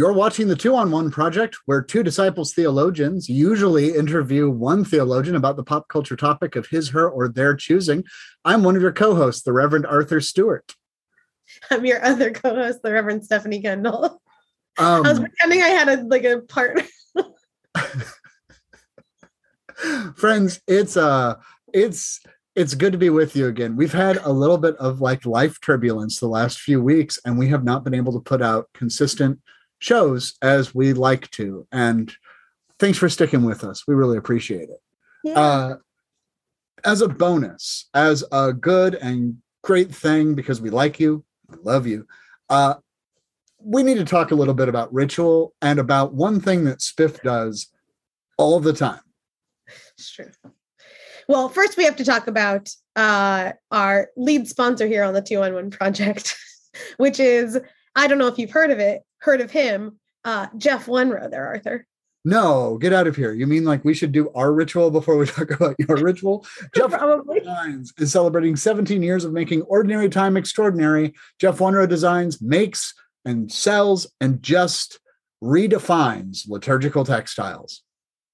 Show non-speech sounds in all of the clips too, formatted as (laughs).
You're watching the Two on One Project, where two disciples theologians usually interview one theologian about the pop culture topic of his, her, or their choosing. I'm one of your co hosts, the Reverend Arthur Stewart. I'm your other co host, the Reverend Stephanie Kendall. Um, I was pretending I had a like a part. (laughs) friends, it's uh it's it's good to be with you again. We've had a little bit of like life turbulence the last few weeks, and we have not been able to put out consistent shows as we like to. And thanks for sticking with us. We really appreciate it. Yeah. Uh, as a bonus, as a good and great thing, because we like you, we love you, uh, we need to talk a little bit about ritual and about one thing that Spiff does all the time. It's true. Well, first we have to talk about uh, our lead sponsor here on the Two on One project, (laughs) which is I don't know if you've heard of it, heard of him, uh, Jeff Wunrow there, Arthur. No, get out of here. You mean like we should do our ritual before we (laughs) talk about your ritual? (laughs) Jeff Probably. Designs is celebrating 17 years of making ordinary time extraordinary. Jeff Wunrow Designs makes and sells and just redefines liturgical textiles.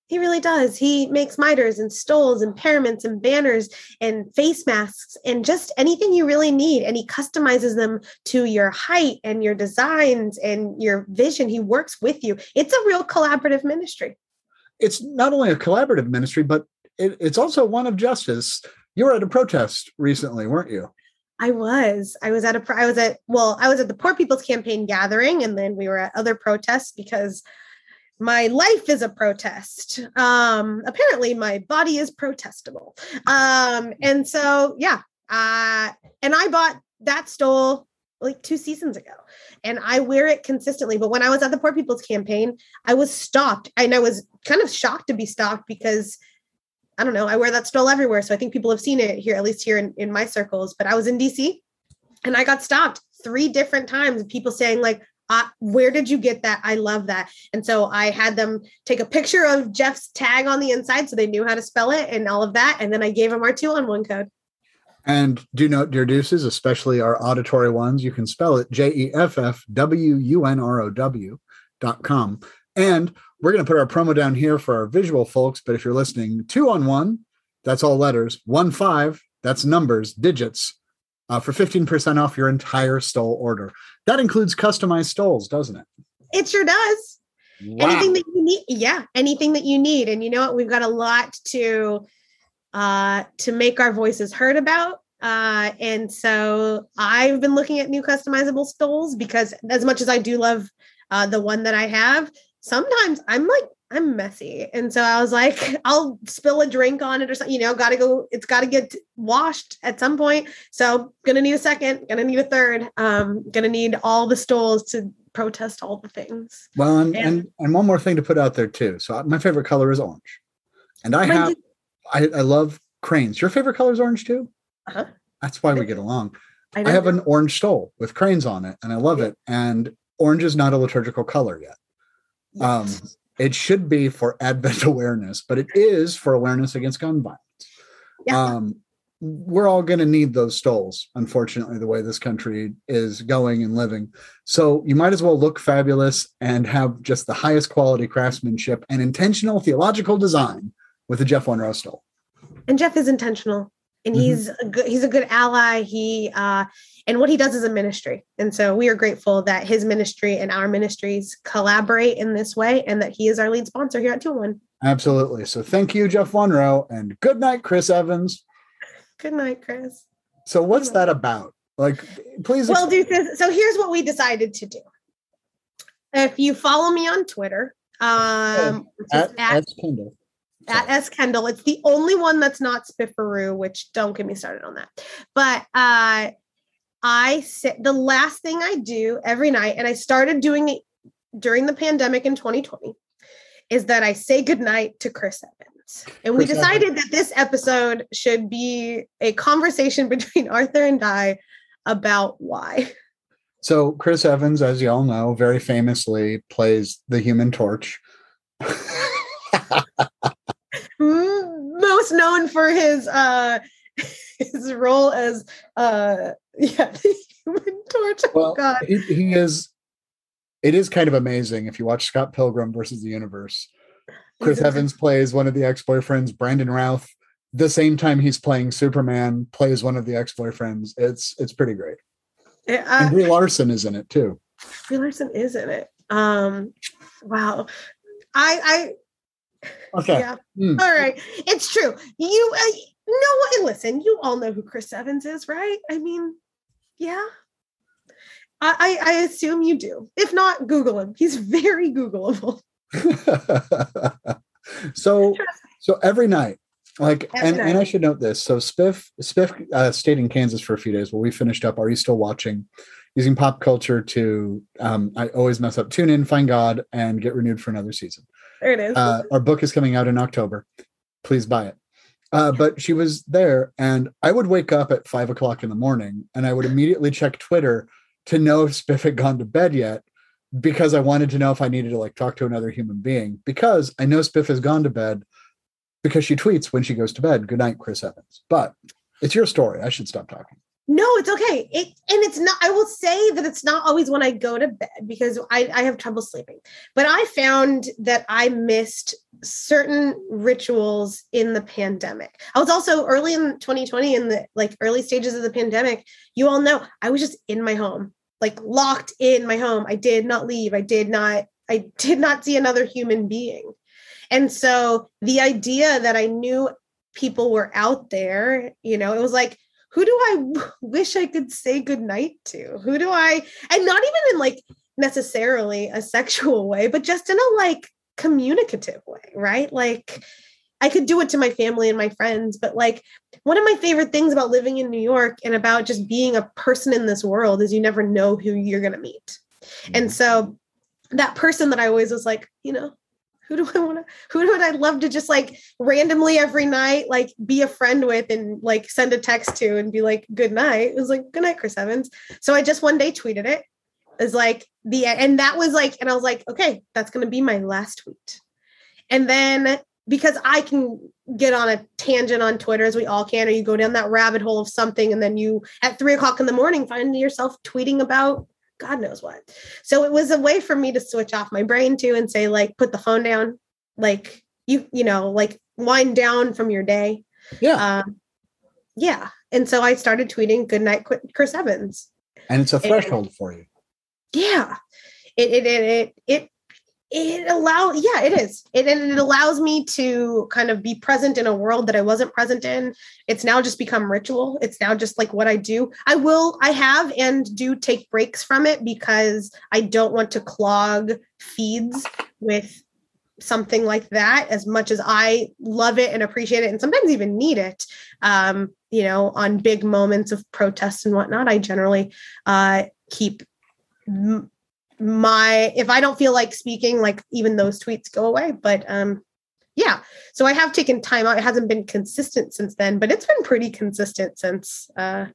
He really does. He makes miters and stoles and paraments and banners and face masks and just anything you really need. And he customizes them to your height and your designs and your vision. He works with you. It's a real collaborative ministry. It's not only a collaborative ministry, but it, it's also one of justice. You were at a protest recently, weren't you? I was. I was at a. I was at. Well, I was at the Poor People's Campaign gathering, and then we were at other protests because my life is a protest. Um, apparently, my body is protestable. Um, and so, yeah, uh, and I bought that stole like two seasons ago, and I wear it consistently. But when I was at the Poor People's Campaign, I was stopped, and I was kind of shocked to be stopped because I don't know, I wear that stole everywhere. So I think people have seen it here, at least here in, in my circles. But I was in DC, and I got stopped three different times. People saying like, where did you get that? I love that. And so I had them take a picture of Jeff's tag on the inside so they knew how to spell it and all of that. And then I gave them our two on one code. And do note, dear deuces, especially our auditory ones, you can spell it J E F F W U N R O W dot com. And we're going to put our promo down here for our visual folks. But if you're listening, two on one, that's all letters, one five, that's numbers, digits uh, for 15% off your entire stole order. That includes customized stoles, doesn't it? It sure does. Wow. Anything that you need. Yeah, anything that you need. And you know what? We've got a lot to uh to make our voices heard about. Uh and so I've been looking at new customizable stoles because as much as I do love uh the one that I have, sometimes I'm like I'm messy. And so I was like, (laughs) I'll spill a drink on it or something, you know, gotta go, it's gotta get washed at some point. So gonna need a second, gonna need a third, um, gonna need all the stoles to protest all the things. Well, and, and, and, and one more thing to put out there too. So my favorite color is orange. And I have I, I love cranes. Your favorite color is orange too? Uh-huh. That's why we get along. I, I have an orange stole with cranes on it and I love yeah. it. And orange is not a liturgical color yet. Um it should be for Advent (laughs) awareness, but it is for awareness against gun violence. Yeah. Um, we're all going to need those stoles, unfortunately, the way this country is going and living. So you might as well look fabulous and have just the highest quality craftsmanship and intentional theological design with a Jeff Wunrow stole. And Jeff is intentional and mm-hmm. he's a good he's a good ally he uh and what he does is a ministry. And so we are grateful that his ministry and our ministries collaborate in this way and that he is our lead sponsor here at Two on One absolutely. So thank you jeff wunrow and good night chris evans. Good night chris. So what's that about? Like please well do this so here's what we decided to do. If you follow me on twitter um at, at, at Kendall. at S Kendall. It's the only one that's not Spifferoo, which don't get me started on that. But uh I sit the last thing I do every night, and I started doing it during the pandemic in 2020, is that I say goodnight to Chris Evans. And Chris we decided Evans. that this episode should be a conversation (laughs) between Arthur and I about why. So Chris Evans, as you all know, very famously plays the human torch. (laughs) most known for his uh (laughs) his role as uh (laughs) yeah the human torch oh well, god he, he is it is kind of amazing if you watch Scott Pilgrim versus the Universe. Chris Evans plays one of the ex-boyfriends. Brandon Routh, the same time he's playing Superman, plays one of the ex-boyfriends. It's it's pretty great. Uh, and Brie Larson is in it too. Brie Larson is in it. Um, wow. I I okay. Yeah. Mm. All right. It's true. You uh, no listen, you all know who Chris Evans is, right? I mean, yeah. I, I assume you do. If not, Google him. He's very Googleable. (laughs) so so every night, like every and, night. and I should note this. So Spiff Spiff uh, stayed in Kansas for a few days while we finished up. Are you still watching? Using pop culture to um, I always mess up. Tune in, find God, and get renewed for another season. There it is. Uh, our book is coming out in October. Please buy it. Uh, but she was there, and I would wake up at five o'clock in the morning, and I would immediately check Twitter to know if Spiff had gone to bed yet because I wanted to know if I needed to like talk to another human being because I know Spiff has gone to bed because she tweets when she goes to bed, good night, Chris Evans. But it's your story. I should stop talking. No, it's okay. It and it's not. I will say that it's not always when I go to bed because I, I have trouble sleeping. But I found that I missed certain rituals in the pandemic. I was also early in 2020 in the like early stages of the pandemic. You all know I was just in my home like locked in my home. I did not leave. I did not I (laughs) did not see another human being. And so the idea that I knew people were out there, you know, it was like who do I (laughs) wish I could say goodnight to? Who do I and not even in like necessarily a sexual way, but just in a like communicative way, right? Like I could do it to my family and my friends, but like one of my favorite things about living in New York and about just being a person in this world is you never know who you're going to meet. And mm. so that person that I always was like, you know, who do I want to, who would I love to just like randomly every night, like be a friend with and like send a text to and be like, good night. It was like, good night, Chris Evans. So I just one day tweeted it. Is like the, and that was like, and I was like, okay, that's going to be my last tweet. And then because I can get on a tangent on Twitter as we all can, or you go down that rabbit hole of something, and then you at three o'clock in the morning find yourself tweeting about God knows what. So it was a way for me to switch off my brain too and say, like, put the phone down, like you, you know, like wind down from your day. Yeah. Um, yeah. And so I started tweeting good night, Chris Evans. And it's a threshold and, for you. Yeah. It, it, it, it, it it allow yeah it is. It, it allows me to kind of be present in a world that i wasn't present in. It's now just become ritual. It's now just like what i do. I will i have and do take breaks from it because i don't want to clog feeds with something like that as much as i love it and appreciate it and sometimes even need it um you know on big moments of protest and whatnot. I generally uh keep my if I don't feel like speaking, like even those tweets go away. But um yeah, so I have taken time out. It hasn't been consistent since then, but it's been pretty consistent since uh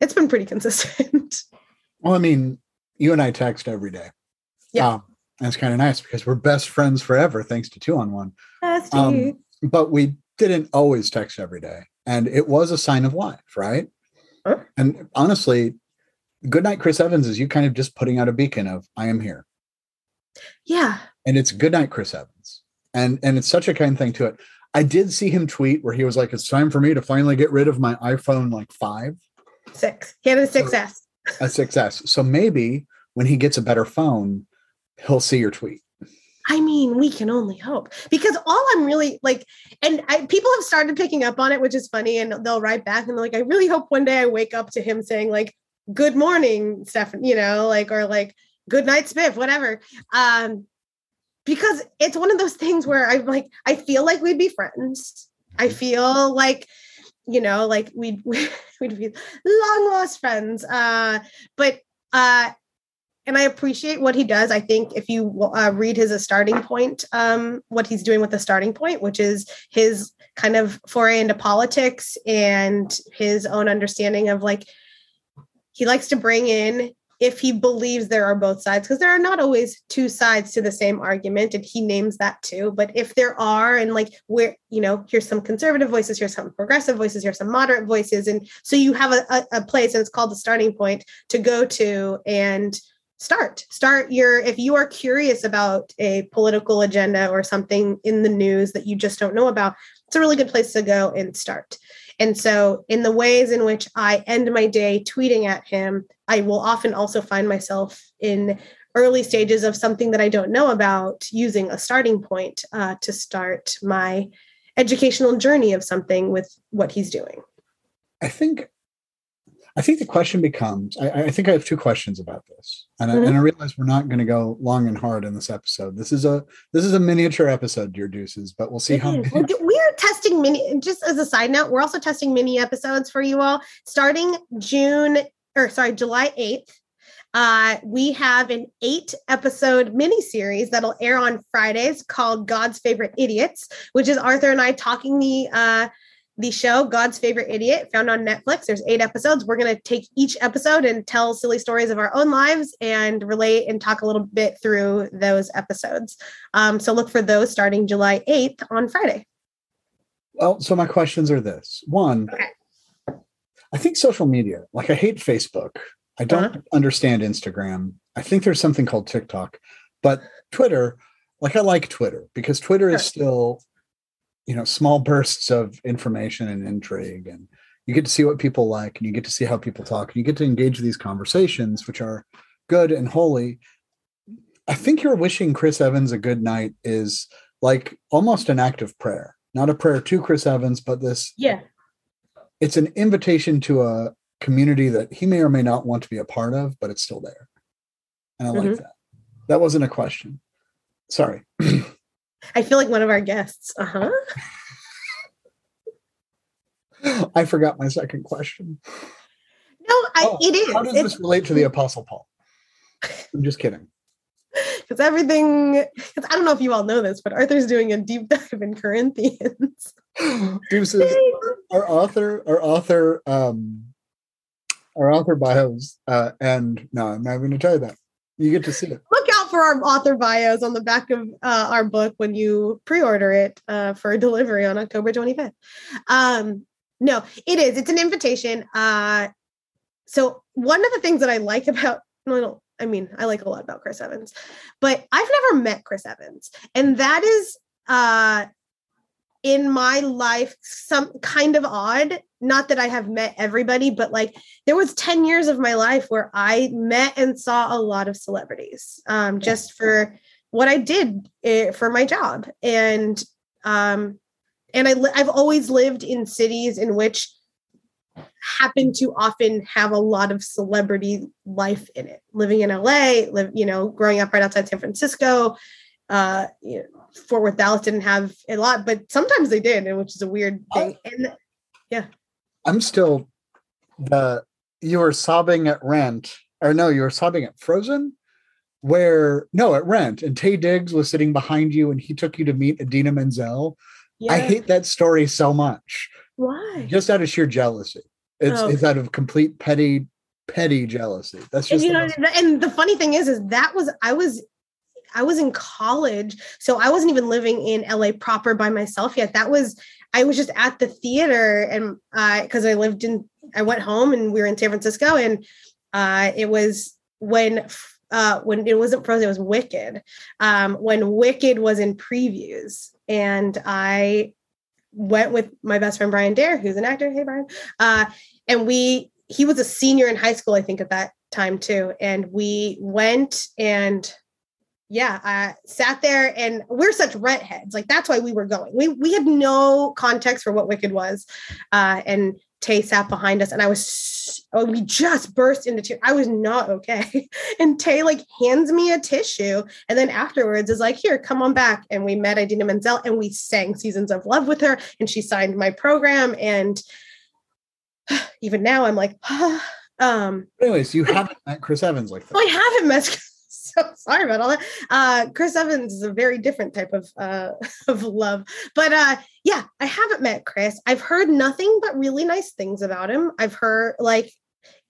it's been pretty (laughs) consistent. Well, I mean, you and I text every day. Yeah. Um, that's kind of nice because we're best friends forever, thanks to two on one. Um, but we didn't always text every day. And it was a sign of life, right? Huh? And honestly, good night chris evans is you kind of just putting out a beacon of i am here. Yeah. And it's good night chris evans. And and it's such a kind thing to it. I did see him tweet where he was like it's time for me to finally get rid of my iphone like five. Six. He had a 6s so, a 6s so maybe when he gets a better phone he'll see your tweet. I mean, we can only hope. Because all I'm really like, and I, people have started picking up on it, which is funny. And they'll write back and they're like, I really hope one day I wake up to him saying, like, good morning, Stefan, you know, like, or like, good night, Spiff, whatever. Um, because it's one of those things where I'm like, I feel like we'd be friends. I feel like, you know, like we'd, (laughs) we'd be long lost friends. Uh, but, uh, and I appreciate what he does. I think if you uh, read his a starting point, um, what he's doing with the starting point, which is his kind of foray into politics and his own understanding of like he likes to bring in if he believes there are both sides because there are not always two sides to the same argument and he names that too. But if there are and like where you know here's some conservative voices here's some progressive voices here's some moderate voices and so you have a, a, place and it's called the starting point to go to and start. Start your if you are curious about a political agenda or something in the news that you just don't know about it's a really good place to go and start and so in the ways in which i end my day tweeting at him i will often also find myself in early stages of something that i don't know about using a starting point uh, to start my educational journey of something with what he's doing. I think I think the question becomes I, I, think I have two questions about this. And, mm-hmm. I, and I realize we're not going to go long and hard in this episode. This is a this is a miniature episode, dear deuces, but we'll see it how (laughs) we're testing mini just as a side note, we're also testing mini episodes for you all starting June or sorry, July 8th. Uh, we have an eight episode mini series that'll air on Fridays called God's Favorite Idiots, which is Arthur and I talking the uh, the show God's Favorite Idiot, found on Netflix. There's eight episodes. We're going to take each episode and tell silly stories of our own lives and relate and talk a little bit through those episodes. Um, so look for those starting July 8th on Friday. Well, so my questions are this one, okay. I think social media, like I hate Facebook. I don't uh-huh. understand Instagram. I think there's something called TikTok, but Twitter, like I like Twitter because Twitter sure. is still you know small bursts of information and intrigue and you get to see what people like and you get to see how people talk and you get to engage these conversations which are good and holy. I think you're wishing chris evans a good night is like almost an act of prayer. Not a prayer to chris evans but this yeah. It's an invitation to a community that he may or may not want to be a part of but it's still there. And i mm-hmm. like that. That wasn't a question. Sorry (clears throat) I feel like one of our guests. Uh huh. I forgot my second question. No, I, oh, it is. How does it's, this relate to the (laughs) Apostle Paul? I'm just kidding. Because everything, because I don't know if you all know this, but Arthur's doing a deep (laughs) dive in Corinthians. (gasps) Deuces, our author, our author, um, our author bios, uh, and no, I'm not going to tell you that. You get to see it. Look out for our author bios on the back of uh, our book when you pre-order it uh, for delivery on October 25th. Um, no, it is. It's an invitation. Uh, so one of the things that I like about no, I mean, I like a lot about Chris Evans, but I've never met Chris Evans, and that is uh, in my life some kind of odd not that i have met everybody but like there was 10 years of my life where i met and saw a lot of celebrities um, just for what i did eh, for my job. And um, and I li- i've always lived in cities in which happen to often have a lot of celebrity life in it. Living in la live you know growing up right outside san francisco uh you know, Fort Worth Dallas didn't have a lot, but sometimes they did, which is a weird oh. thing. and yeah. I'm still the you were sobbing at rent, or no, you were sobbing at Frozen, where no, at Rent, and Taye Diggs was sitting behind you and he took you to meet Idina Menzel. Yeah. I hate that story so much. Why? Just out of sheer jealousy. It's oh. it's out of complete petty petty jealousy. That's just and, you know, and the funny thing is, is that was I was I was in college, so I wasn't even living in LA proper by myself yet. That was I was just at the theater, and because uh, I lived in, I went home, and we were in San Francisco, and uh, it was when uh, when it wasn't Frozen, it was Wicked. Um, when Wicked was in previews, and I went with my best friend Brian Dare, who's an actor. Hey, Brian. Uh, and we he was a senior in high school, I think, at that time too. And we went and yeah, I sat there and we're such redheads. Like that's why we were going. We we had no context for what Wicked was. Uh, and Taye sat behind us and I was oh, we just burst into tears. I was not okay. (laughs) And Taye like hands me a tissue and then afterwards is like, here, come on back. And we met Idina Menzel and we sang Seasons of Love with her and she signed my program. And (sighs) even now I'm like, (sighs) um anyways, you haven't met Chris Evans like that. I haven't met (laughs) so sorry about all that. Uh, Chris Evans is a very different type of uh, (laughs) of love, but uh, yeah, I haven't met Chris. I've heard nothing but really nice things about him. I've heard like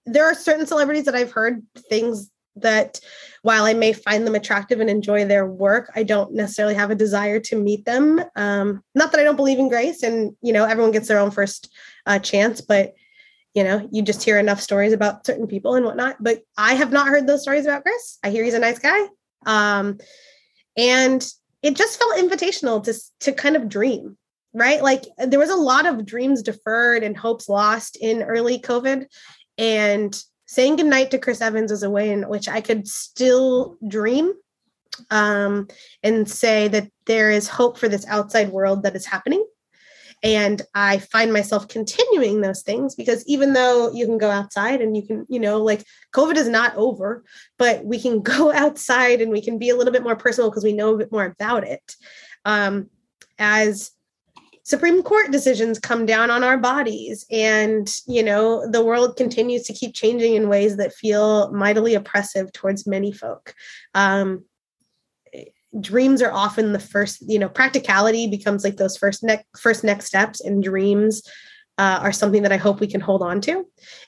there are certain celebrities that I've heard things that while I may find them attractive and enjoy their work, I don't necessarily have a desire to meet them. Um, not that I don't believe in grace, and you know everyone gets their own first uh, chance, but you know, you just hear enough stories about certain people and whatnot. But I have not heard those stories about Chris. I hear he's a nice guy. Um, and it just felt invitational to, to kind of dream, right? Like there was a lot of dreams deferred and hopes lost in early COVID. And saying goodnight to Chris Evans was a way in which I could still dream um, and say that there is hope for this outside world that is happening and i find myself continuing those things because even though you can go outside and you can you know like covid is not over but we can (laughs) go outside and we can be a little bit more personal because we know a bit more about it. Um, as supreme court decisions come down on our bodies and you know the world continues to keep changing in ways that feel mightily oppressive towards many folk. Um, dreams are often the first you know practicality becomes like those first next first next steps and dreams uh, are something that i hope we can hold on to.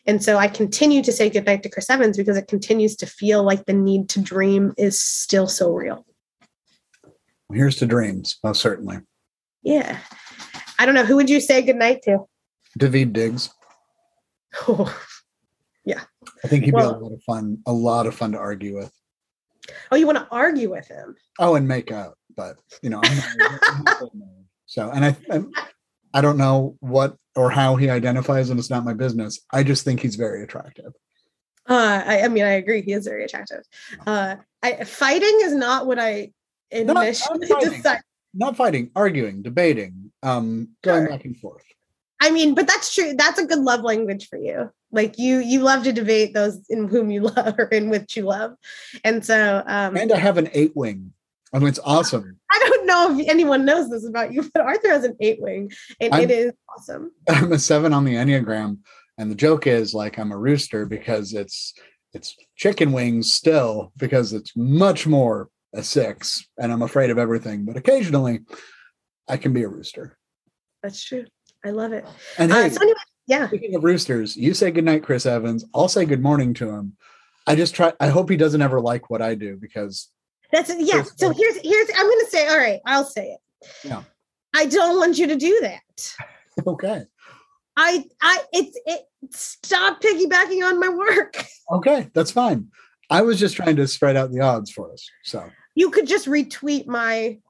And so i continue to say goodnight to chris evans because it continues to feel like the need to dream is still so real. Here's to dreams most certainly. Yeah. I don't know who would you say goodnight to? Daveed diggs. (laughs) Oh yeah. I think he'd well, be a lot of fun a lot of fun to argue with Oh, you want to argue with him? Oh, and make out, but you know, so and I, I, I don't know what or how he identifies, and it's not my business. I just think he's very attractive. Uh, I, I mean, I agree. He is very attractive. Uh, I, fighting is not what I initially not, not (laughs) fighting, not fighting, arguing, debating, um, going sure. back and forth. I mean, but that's true. That's a good love language for you. Like you, you love to debate those in whom you (laughs) love or in which you love, and so. um And I have an eight wing. I mean, it's awesome. (laughs) I don't know if anyone knows this about you, but Arthur has an eight wing, and I'm, it is awesome. (laughs) I'm a seven on the enneagram, and the joke is like I'm a rooster because it's it's chicken wings still because it's much more a six, and I'm afraid of everything. But occasionally, I can be a rooster. That's true. I love it. And uh, hey, uh, so anyway, yeah. Speaking of roosters, you say goodnight, Chris Evans. I'll say good morning to him. I just try. I hope he doesn't ever like what I do because that's yeah. So here's here's I'm going to say. All right, I'll say it. Yeah. I don't want you to do that. (laughs) okay. I I it's it stop piggybacking on my work. (laughs) Okay, that's fine. I was just trying to spread out the odds for us. So you could just retweet my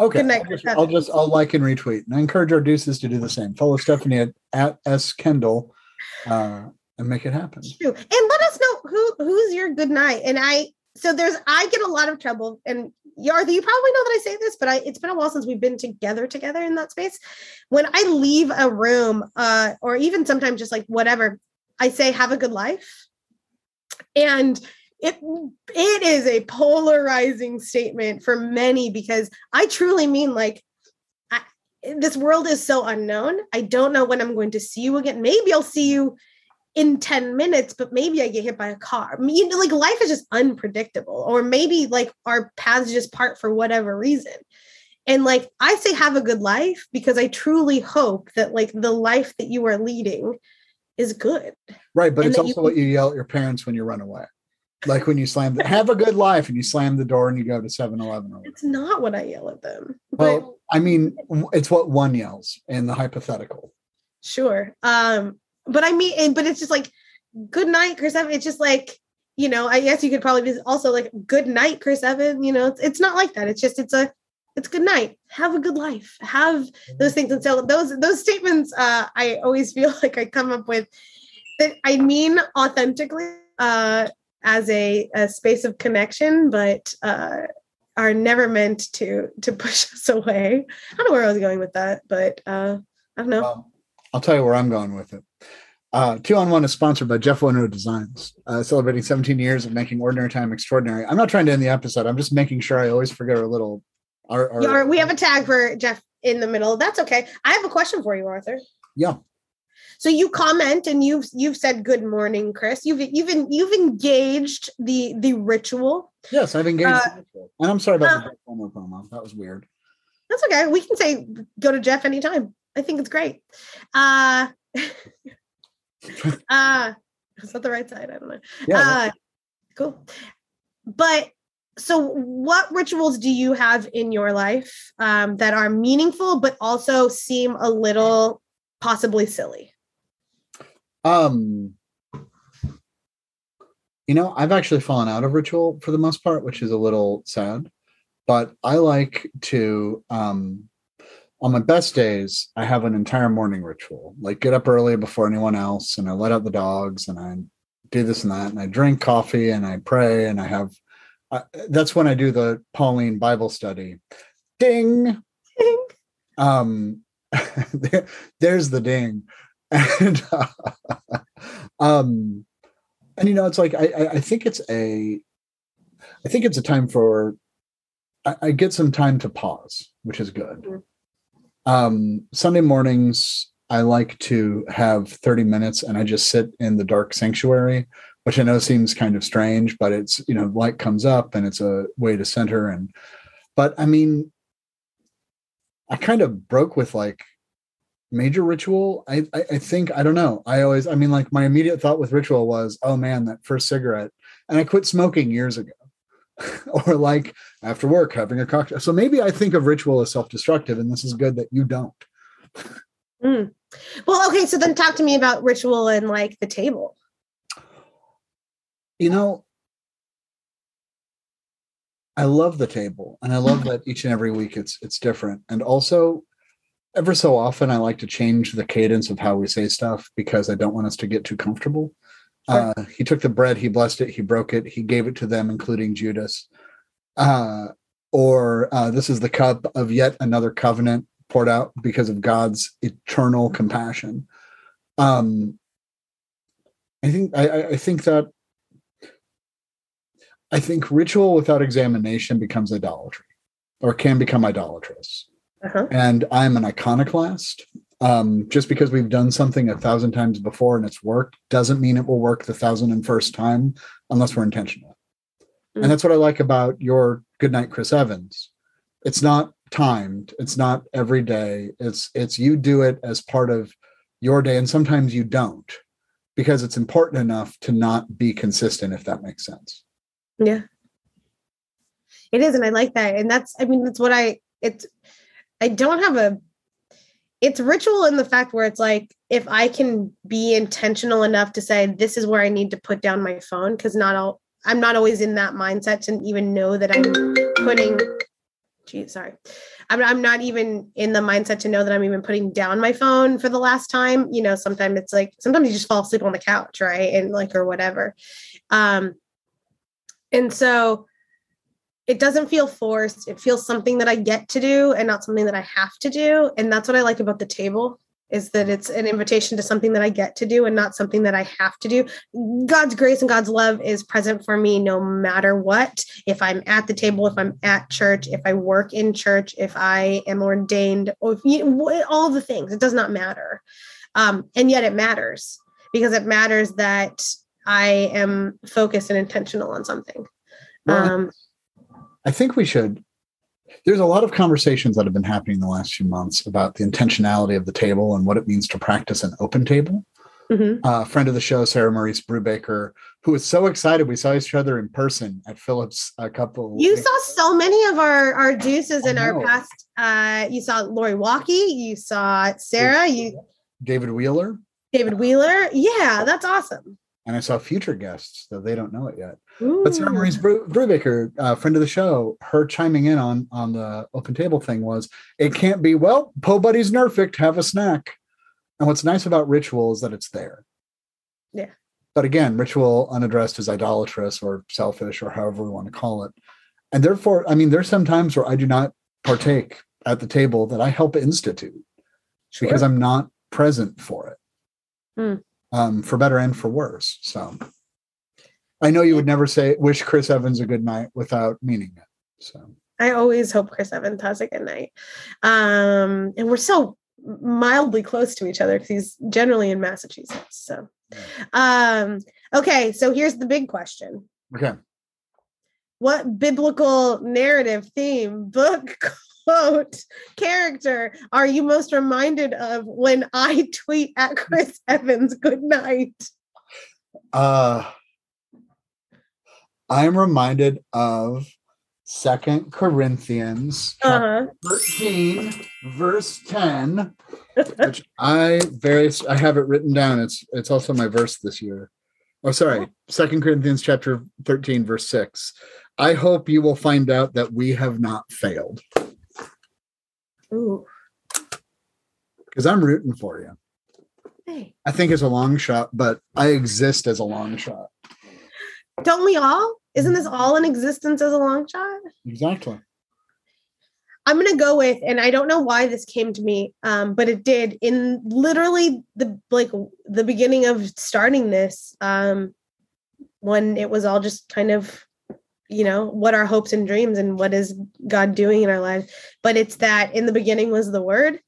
Okay. I'll just, I'll just, I'll like and retweet. And I encourage our deuces to do the same. Follow Stephanie at, at S Kendall uh, and make it happen. True. And let us know who who's your good night. And I so there's I get a lot of trouble and Yartha, you probably know that I say this, but I it's been a while since we've been together together in that space. When I leave a room, uh, or even sometimes just like whatever, I say have a good life. And it it is a polarizing statement for many because I truly mean like I, this world is so unknown. I don't know when I'm going to see you again. Maybe I'll see you in 10 minutes, but maybe I get hit by a car. I mean, you know, like life is just unpredictable, or maybe like our paths just part for whatever reason. And like I say, have a good life because I truly hope that like the life that you are leading is good. Right. But it's also you, what you yell at your parents when you run away like when you slam the have a good life and you slam the door and you go to 7-Eleven. It's not what I yell at them. Well, I mean, it's what one yells in the hypothetical. Sure. Um, but I mean, but it's just like good night, Chris Evan. It's just like, you know, I guess you could probably be also like good night, Chris Evan. You know, it's, it's not like that. It's just it's a it's good night. Have a good life. Have those things. And so those those statements uh I always feel (laughs) like I come up with that I mean authentically. Uh as a, a space of connection, but uh, are never meant to to (laughs) push us away. I don't know where I was going with that, but uh, I don't know. Well, I'll tell you where I'm going with it. Uh, Two on One is sponsored by Jeff Wunrow Designs, uh, celebrating 17 years of making ordinary time extraordinary. I'm not trying to end the episode. I'm just making sure I always forget our little. Our, our, we have a tag for Jeff in the middle. That's okay. I have a question for you, Arthur. Yeah. So you comment and you've you've said good morning, Chris. You've you've you've engaged the the ritual. Yes, I've engaged uh, And I'm sorry about uh, the promo. That was weird. That's okay. We can say go to Jeff anytime. I think it's great. Uh (laughs) uh is that the right side? I don't know. Yeah, uh, cool. But so what rituals do you have in your life um, that are meaningful but also seem a little possibly silly Um, you know, I've actually fallen out of ritual for the most part, which is a little sad. But I like to, um, on my best days, I have an entire morning ritual. Like get up early before anyone else, and I let out the dogs, and I do this and that, and I drink coffee, and I pray, and I have. Uh, that's when I do the Pauline Bible study. Ding. Ding. (laughs) Um, (laughs) there, there's the ding, (laughs) and uh, um, and you know it's like I, I think it's a i think it's a time for I, I get some time to pause which is good mm-hmm. um sunday mornings i like to have 30 minutes and i just sit in the dark sanctuary which i know seems kind of strange but it's you know light comes up and it's a way to center and but i mean i kind of broke with like major ritual? I, I, I think i don't know. I always i mean like my immediate thought with ritual was oh man that first cigarette and i quit smoking years ago. (laughs) Or like after work having a cocktail. So maybe i think of ritual as self-destructive and this is good that you don't. Mm. well okay so then talk to me about ritual and like the table. You know i love the table and i love that each and every week it's it's different. And also ever so often I like to change the cadence of how we say stuff because I don't want us to get too comfortable. Sure. Uh, he took the bread, he blessed it, he broke it, he gave it to them, including Judas. Uh, or uh, this is the cup of yet another covenant poured out because of God's eternal compassion. Um, I think I, I think that I think ritual without examination becomes idolatry, or can become idolatrous uh-huh. and I'm an iconoclast. Um, just because we've done something a thousand times before and it's worked doesn't mean it will work the thousand and first time unless we're intentional. Mm-hmm. And that's what I like about your Good Night, Chris Evans. It's not timed. It's not every day. It's it's you do it as part of your day, and sometimes you don't because it's important enough to not be consistent. If that makes sense. Yeah, it is, and I like that. And that's I mean that's what I it's I don't have a it's ritual in the fact where it's like if I can be intentional enough to say this is where I need to put down my phone because not all I'm not always in that mindset to even know that I'm putting geez, sorry. I'm, I'm not even in the mindset to know that I'm even putting down my phone for the last time. You know, sometimes it's like sometimes you just fall asleep on the couch, right? And like or whatever. Um and so it doesn't feel forced. It feels something that I get to do and not something that I have to do. And that's what I like about the table is that it's an invitation to something that I get to do and not something that I have to do. God's grace and God's love is present for me no matter what. If I'm at the table, if I'm at church, if I work in church, if I am ordained, or if you, all the things, it does not matter. Um, and yet it matters because it matters that I am focused and intentional on something. Um, I think we should. There's a lot of conversations that have been happening in the last few months about the intentionality of the table and what it means to practice an open table. Mm-hmm. Uh, friend of the show, Sarah Morice Brubaker, who was so excited. We saw each other in person at Phillips a couple. You saw so many of our our deuces in our past. Uh, you saw Lori Walkie. You saw Sarah. You David Wheeler. David Wheeler. Yeah, that's awesome and I saw future guests, though they don't know it yet. Ooh. But Sarah Morice Brubaker, uh, friend of the show, her chiming in on on the open table thing was, it can't be well. Po Buddy's Nerfict, have a snack. And what's nice about ritual is that it's there. Yeah. But again, ritual unaddressed is idolatrous or selfish or however we want to call it. And therefore, I mean, there's some times where I do not partake at the table that I help institute sure. because I'm not present for it. Mm um, for better and for worse. So I know you would never say wish Chris Evans a good night without meaning it. So I always hope Chris Evans has a good night. Um, and we're so mildly close to each other because he's generally in Massachusetts. So um, okay, so here's the big question. Okay. What biblical narrative theme book (laughs) quote character are you most reminded of when I tweet at Chris Evans good night? Uh I'm reminded of Second Corinthians uh-huh. 13, verse 10. which I very I have it written down. It's it's also my verse this year. Oh, sorry. Second Corinthians chapter 13, verse 6. I hope you will find out that we have not failed. Ooh. Because I'm rooting for you. Hey. I think it's a long shot, but I exist as a long shot. Don't we all? Isn't this all in existence as a long shot? Exactly. I'm gonna go with, and I don't know why this came to me, um, but it did in literally the like the beginning of starting this, um, when it was all just kind of, you know, what our hopes and dreams and what is God doing in our lives. But it's that in the beginning was the word,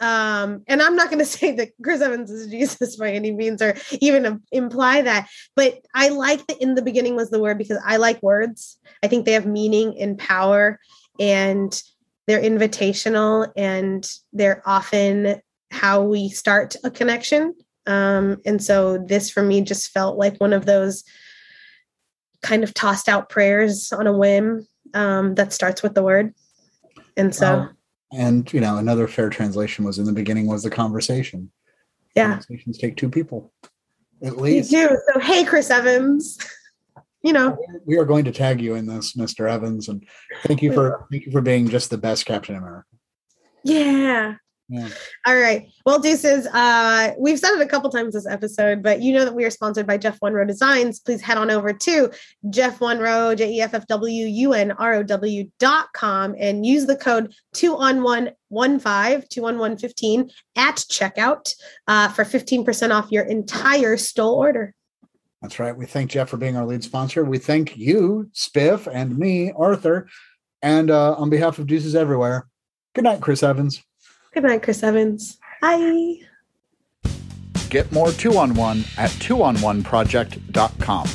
um and i'm not going (laughs) to say that chris evans is jesus by any means or even imply that but i like that in the beginning was the word because i like words. I think they have meaning and power and they're invitational and they're often how we start a connection. Um and so this for me just felt like one of those kind of tossed out prayers on a whim um that starts with the word and so and you know, another fair translation was in the beginning was the conversation. Yeah. Conversations take two people. At least. You do. So hey Chris Evans. (laughs) you know. We are going to tag you in this, Mr. Evans. And thank you for thank you for being just the best Captain America. Yeah. Yeah. All right. Well, deuces. Uh, we've said it a couple times this episode, but you know that we are sponsored by Jeff Wunrow Designs. Please head on over to Jeff Wunrow, J E F F W U N R O W dot com and use the code two on one one five two on at checkout uh, for fifteen percent off your entire stole order. That's right. We thank Jeff for being our lead sponsor. We thank you, Spiff, and me, Arthur, and uh, on behalf of Deuces Everywhere. Good night, Chris Evans. Good night, Chris Evans. Bye. Get more two on one at two on one project.com.